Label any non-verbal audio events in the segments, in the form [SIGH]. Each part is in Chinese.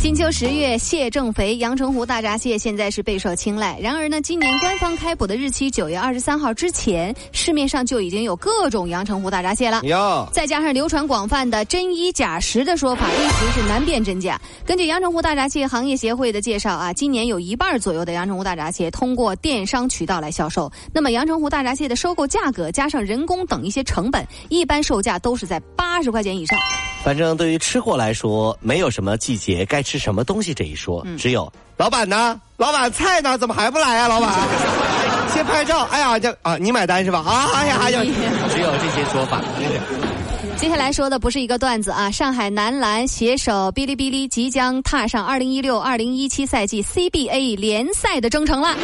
金秋十月，蟹正肥，阳澄湖大闸蟹现在是备受青睐。然而呢，今年官方开捕的日期九月二十三号之前，市面上就已经有各种阳澄湖大闸蟹了。哟，再加上流传广泛的真一假十的说法，一时是难辨真假。根据阳澄湖大闸蟹行业协会的介绍啊，今年有一半左右的阳澄湖大闸蟹通过电商渠道来销售。那么阳澄湖大闸蟹的收购价格加上人工等一些成本，一般售价都是在八十块钱以上。反正对于吃货来说，没有什么季节该吃什么东西这一说，只有老板呢？老板菜呢？怎么还不来啊？老板，[LAUGHS] 先拍照。哎呀，这啊，你买单是吧？啊，哎呀，有只有这些说法。接下来说的不是一个段子啊！上海男篮携手哔哩哔哩即将踏上二零一六二零一七赛季 CBA 联赛的征程了。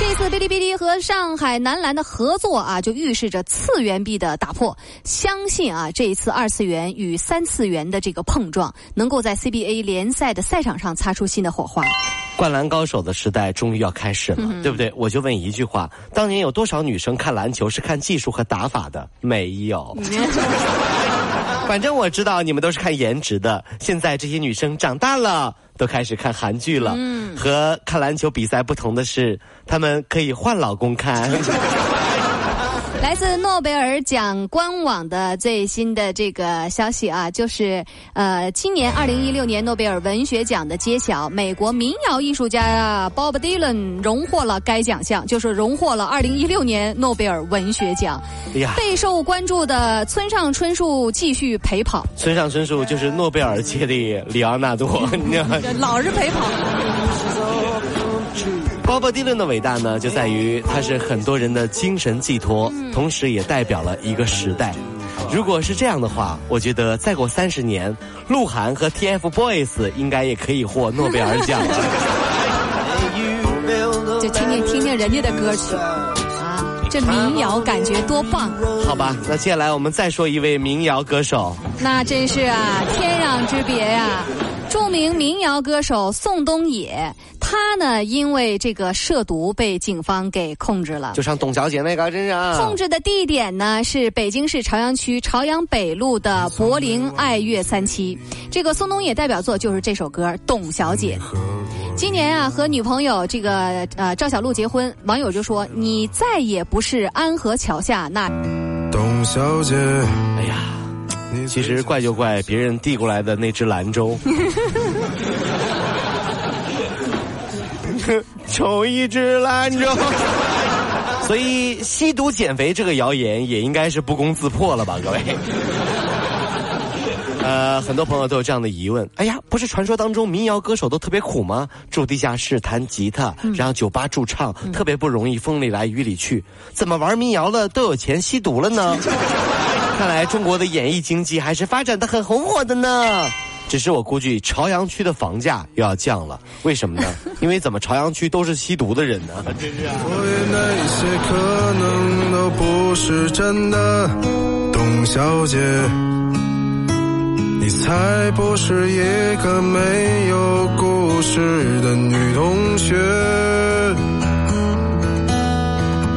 这次哔哩哔哩和上海男篮的合作啊，就预示着次元壁的打破。相信啊，这一次二次元与三次元的这个碰撞，能够在 CBA 联赛的赛场上擦出新的火花。灌篮高手的时代终于要开始了，对不对？我就问一句话：当年有多少女生看篮球是看技术和打法的？没有。[LAUGHS] 反正我知道你们都是看颜值的。现在这些女生长大了，都开始看韩剧了。嗯，和看篮球比赛不同的是，她们可以换老公看。来自诺贝尔奖官网的最新的这个消息啊，就是呃，今年二零一六年诺贝尔文学奖的揭晓，美国民谣艺术家 Bob Dylan 荣获了该奖项，就是荣获了二零一六年诺贝尔文学奖。哎呀，备受关注的村上春树继续陪跑。村上春树就是诺贝尔界的里昂纳多，[LAUGHS] [LAUGHS] 老是陪跑。鲍勃迪伦的伟大呢，就在于他是很多人的精神寄托，同时也代表了一个时代。如果是这样的话，我觉得再过三十年，鹿晗和 TFBOYS 应该也可以获诺贝尔奖了。[LAUGHS] 就听听听听人家的歌曲啊，这民谣感觉多棒！好吧，那接下来我们再说一位民谣歌手，那真是啊，天壤之别呀！著名民谣歌手宋冬野。他呢，因为这个涉毒被警方给控制了。就像董小姐那个，真是。啊控制的地点呢是北京市朝阳区朝阳北路的柏林爱乐三期。这个宋冬野代表作就是这首歌《董小姐》。今年啊，和女朋友这个呃赵小璐结婚，网友就说：“你再也不是安河桥下那董小姐。”哎呀，其实怪就怪别人递过来的那只兰州。[LAUGHS] [LAUGHS] 抽一支兰州，[LAUGHS] 所以吸毒减肥这个谣言也应该是不攻自破了吧，各位。[LAUGHS] 呃，很多朋友都有这样的疑问：哎呀，不是传说当中民谣歌手都特别苦吗？住地下室弹吉他，然后酒吧驻唱，特别不容易，风里来雨里去。怎么玩民谣的都有钱吸毒了呢？看来中国的演艺经济还是发展的很红火的呢。只是我估计朝阳区的房价又要降了，为什么呢？因为怎么朝阳区都是吸毒的人呢？[LAUGHS] 所以那些可能都不是真的，董小姐，你才不是一个没有故事的女同学，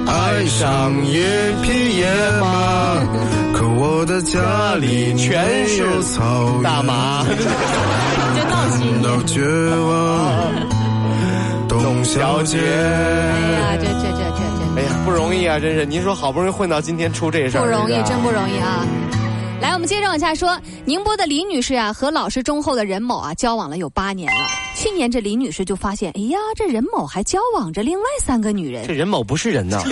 爱上一匹野马。我的家里全是草大麻，[LAUGHS] 真闹心。到绝望，董小姐。哎呀，这这这这这，哎呀，不容易啊，真是。您说好不容易混到今天出这事儿，不容易，真不容易啊。来，我们接着往下说。宁波的李女士啊，和老实忠厚的任某啊，交往了有八年了。去年这李女士就发现，哎呀，这任某还交往着另外三个女人。这任某不是人呐。[LAUGHS]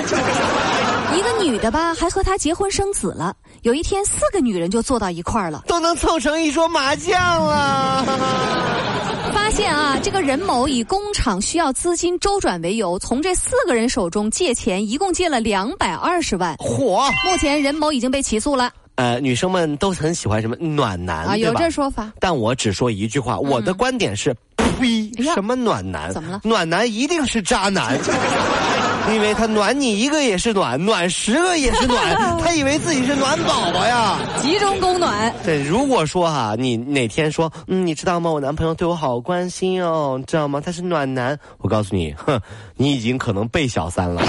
一个女的吧，还和他结婚生子了。有一天，四个女人就坐到一块儿了，都能凑成一桌麻将了。发现啊，这个任某以工厂需要资金周转为由，从这四个人手中借钱，一共借了两百二十万。火！目前任某已经被起诉了。呃，女生们都很喜欢什么暖男啊？有这说法。但我只说一句话，我的观点是：呸！什么暖男？怎么了？暖男一定是渣男。[LAUGHS] 因为他暖你一个也是暖，暖十个也是暖，[LAUGHS] 他以为自己是暖宝宝呀。集中供暖。对，如果说哈，你哪天说，嗯，你知道吗？我男朋友对我好关心哦，知道吗？他是暖男。我告诉你，哼，你已经可能被小三了。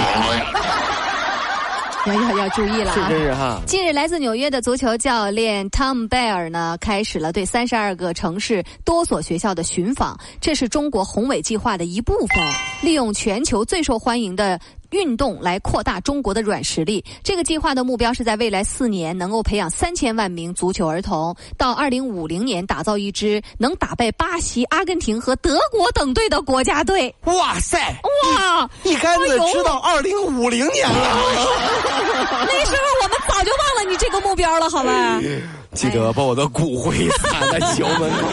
要 [LAUGHS] 要要注意了啊！是是哈。近日，来自纽约的足球教练 Tom Bear 呢，开始了对三十二个城市多所学校的寻访，这是中国宏伟计划的一部分，利用全球最受欢迎的。运动来扩大中国的软实力。这个计划的目标是在未来四年能够培养三千万名足球儿童，到二零五零年打造一支能打败巴西、阿根廷和德国等队的国家队。哇塞！哇，一竿子知道二零五零年了。[LAUGHS] 那时候我们早就忘了你这个目标了，好吧？记得把我的骨灰撒在球门口。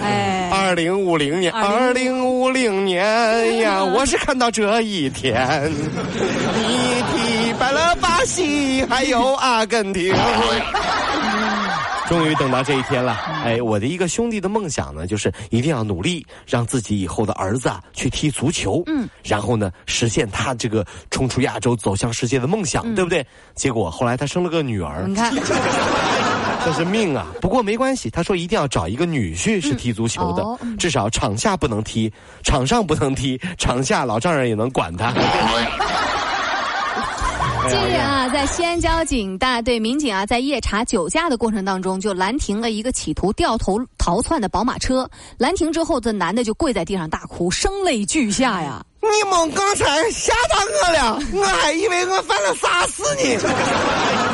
[LAUGHS] 哎。二零五零年，二零五零年呀，我是看到这一天，你踢败了巴西，还有阿根廷。[LAUGHS] 终于等到这一天了，哎，我的一个兄弟的梦想呢，就是一定要努力让自己以后的儿子啊去踢足球，嗯，然后呢实现他这个冲出亚洲走向世界的梦想，对不对？结果后来他生了个女儿，你看。[LAUGHS] [LAUGHS] 这是命啊！不过没关系，他说一定要找一个女婿是踢足球的，至少场下不能踢，场上不能踢，场下老丈人也能管他。[LAUGHS] 近日啊，在西安交警大队民警啊，在夜查酒驾的过程当中，就拦停了一个企图掉头逃窜的宝马车。拦停之后，这男的就跪在地上大哭，声泪俱下呀。[LAUGHS] 你们刚才吓到我了，我还以为我犯了啥事呢。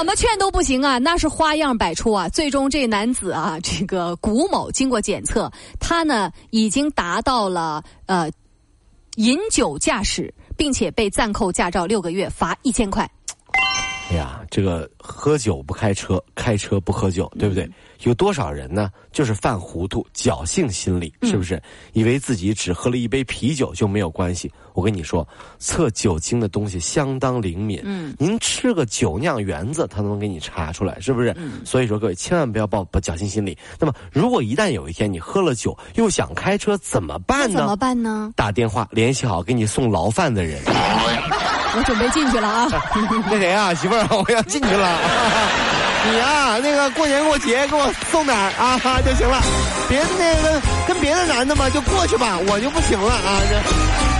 怎么劝都不行啊，那是花样百出啊。最终这男子啊，这个古某经过检测，他呢已经达到了呃饮酒驾驶，并且被暂扣驾照六个月，罚一千块。哎呀，这个喝酒不开车，开车不喝酒，对不对？有多少人呢？就是犯糊涂、侥幸心理，是不是？以为自己只喝了一杯啤酒就没有关系。我跟你说，测酒精的东西相当灵敏。嗯，您吃个酒酿圆子，它都能给你查出来，是不是？嗯。所以说，各位千万不要抱抱侥幸心理。那么，如果一旦有一天你喝了酒又想开车，怎么办呢？怎么办呢？打电话联系好给你送牢饭的人。[LAUGHS] 我准备进去了啊！[LAUGHS] 那谁啊，媳妇儿，[LAUGHS] 我要进去了。你啊，那个过年过节给我送点啊就行了，别那个跟别的男的嘛就过去吧，我就不行了啊。这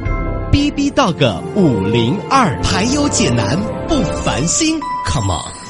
B B Dog 五零二，排忧解难不烦心，Come on。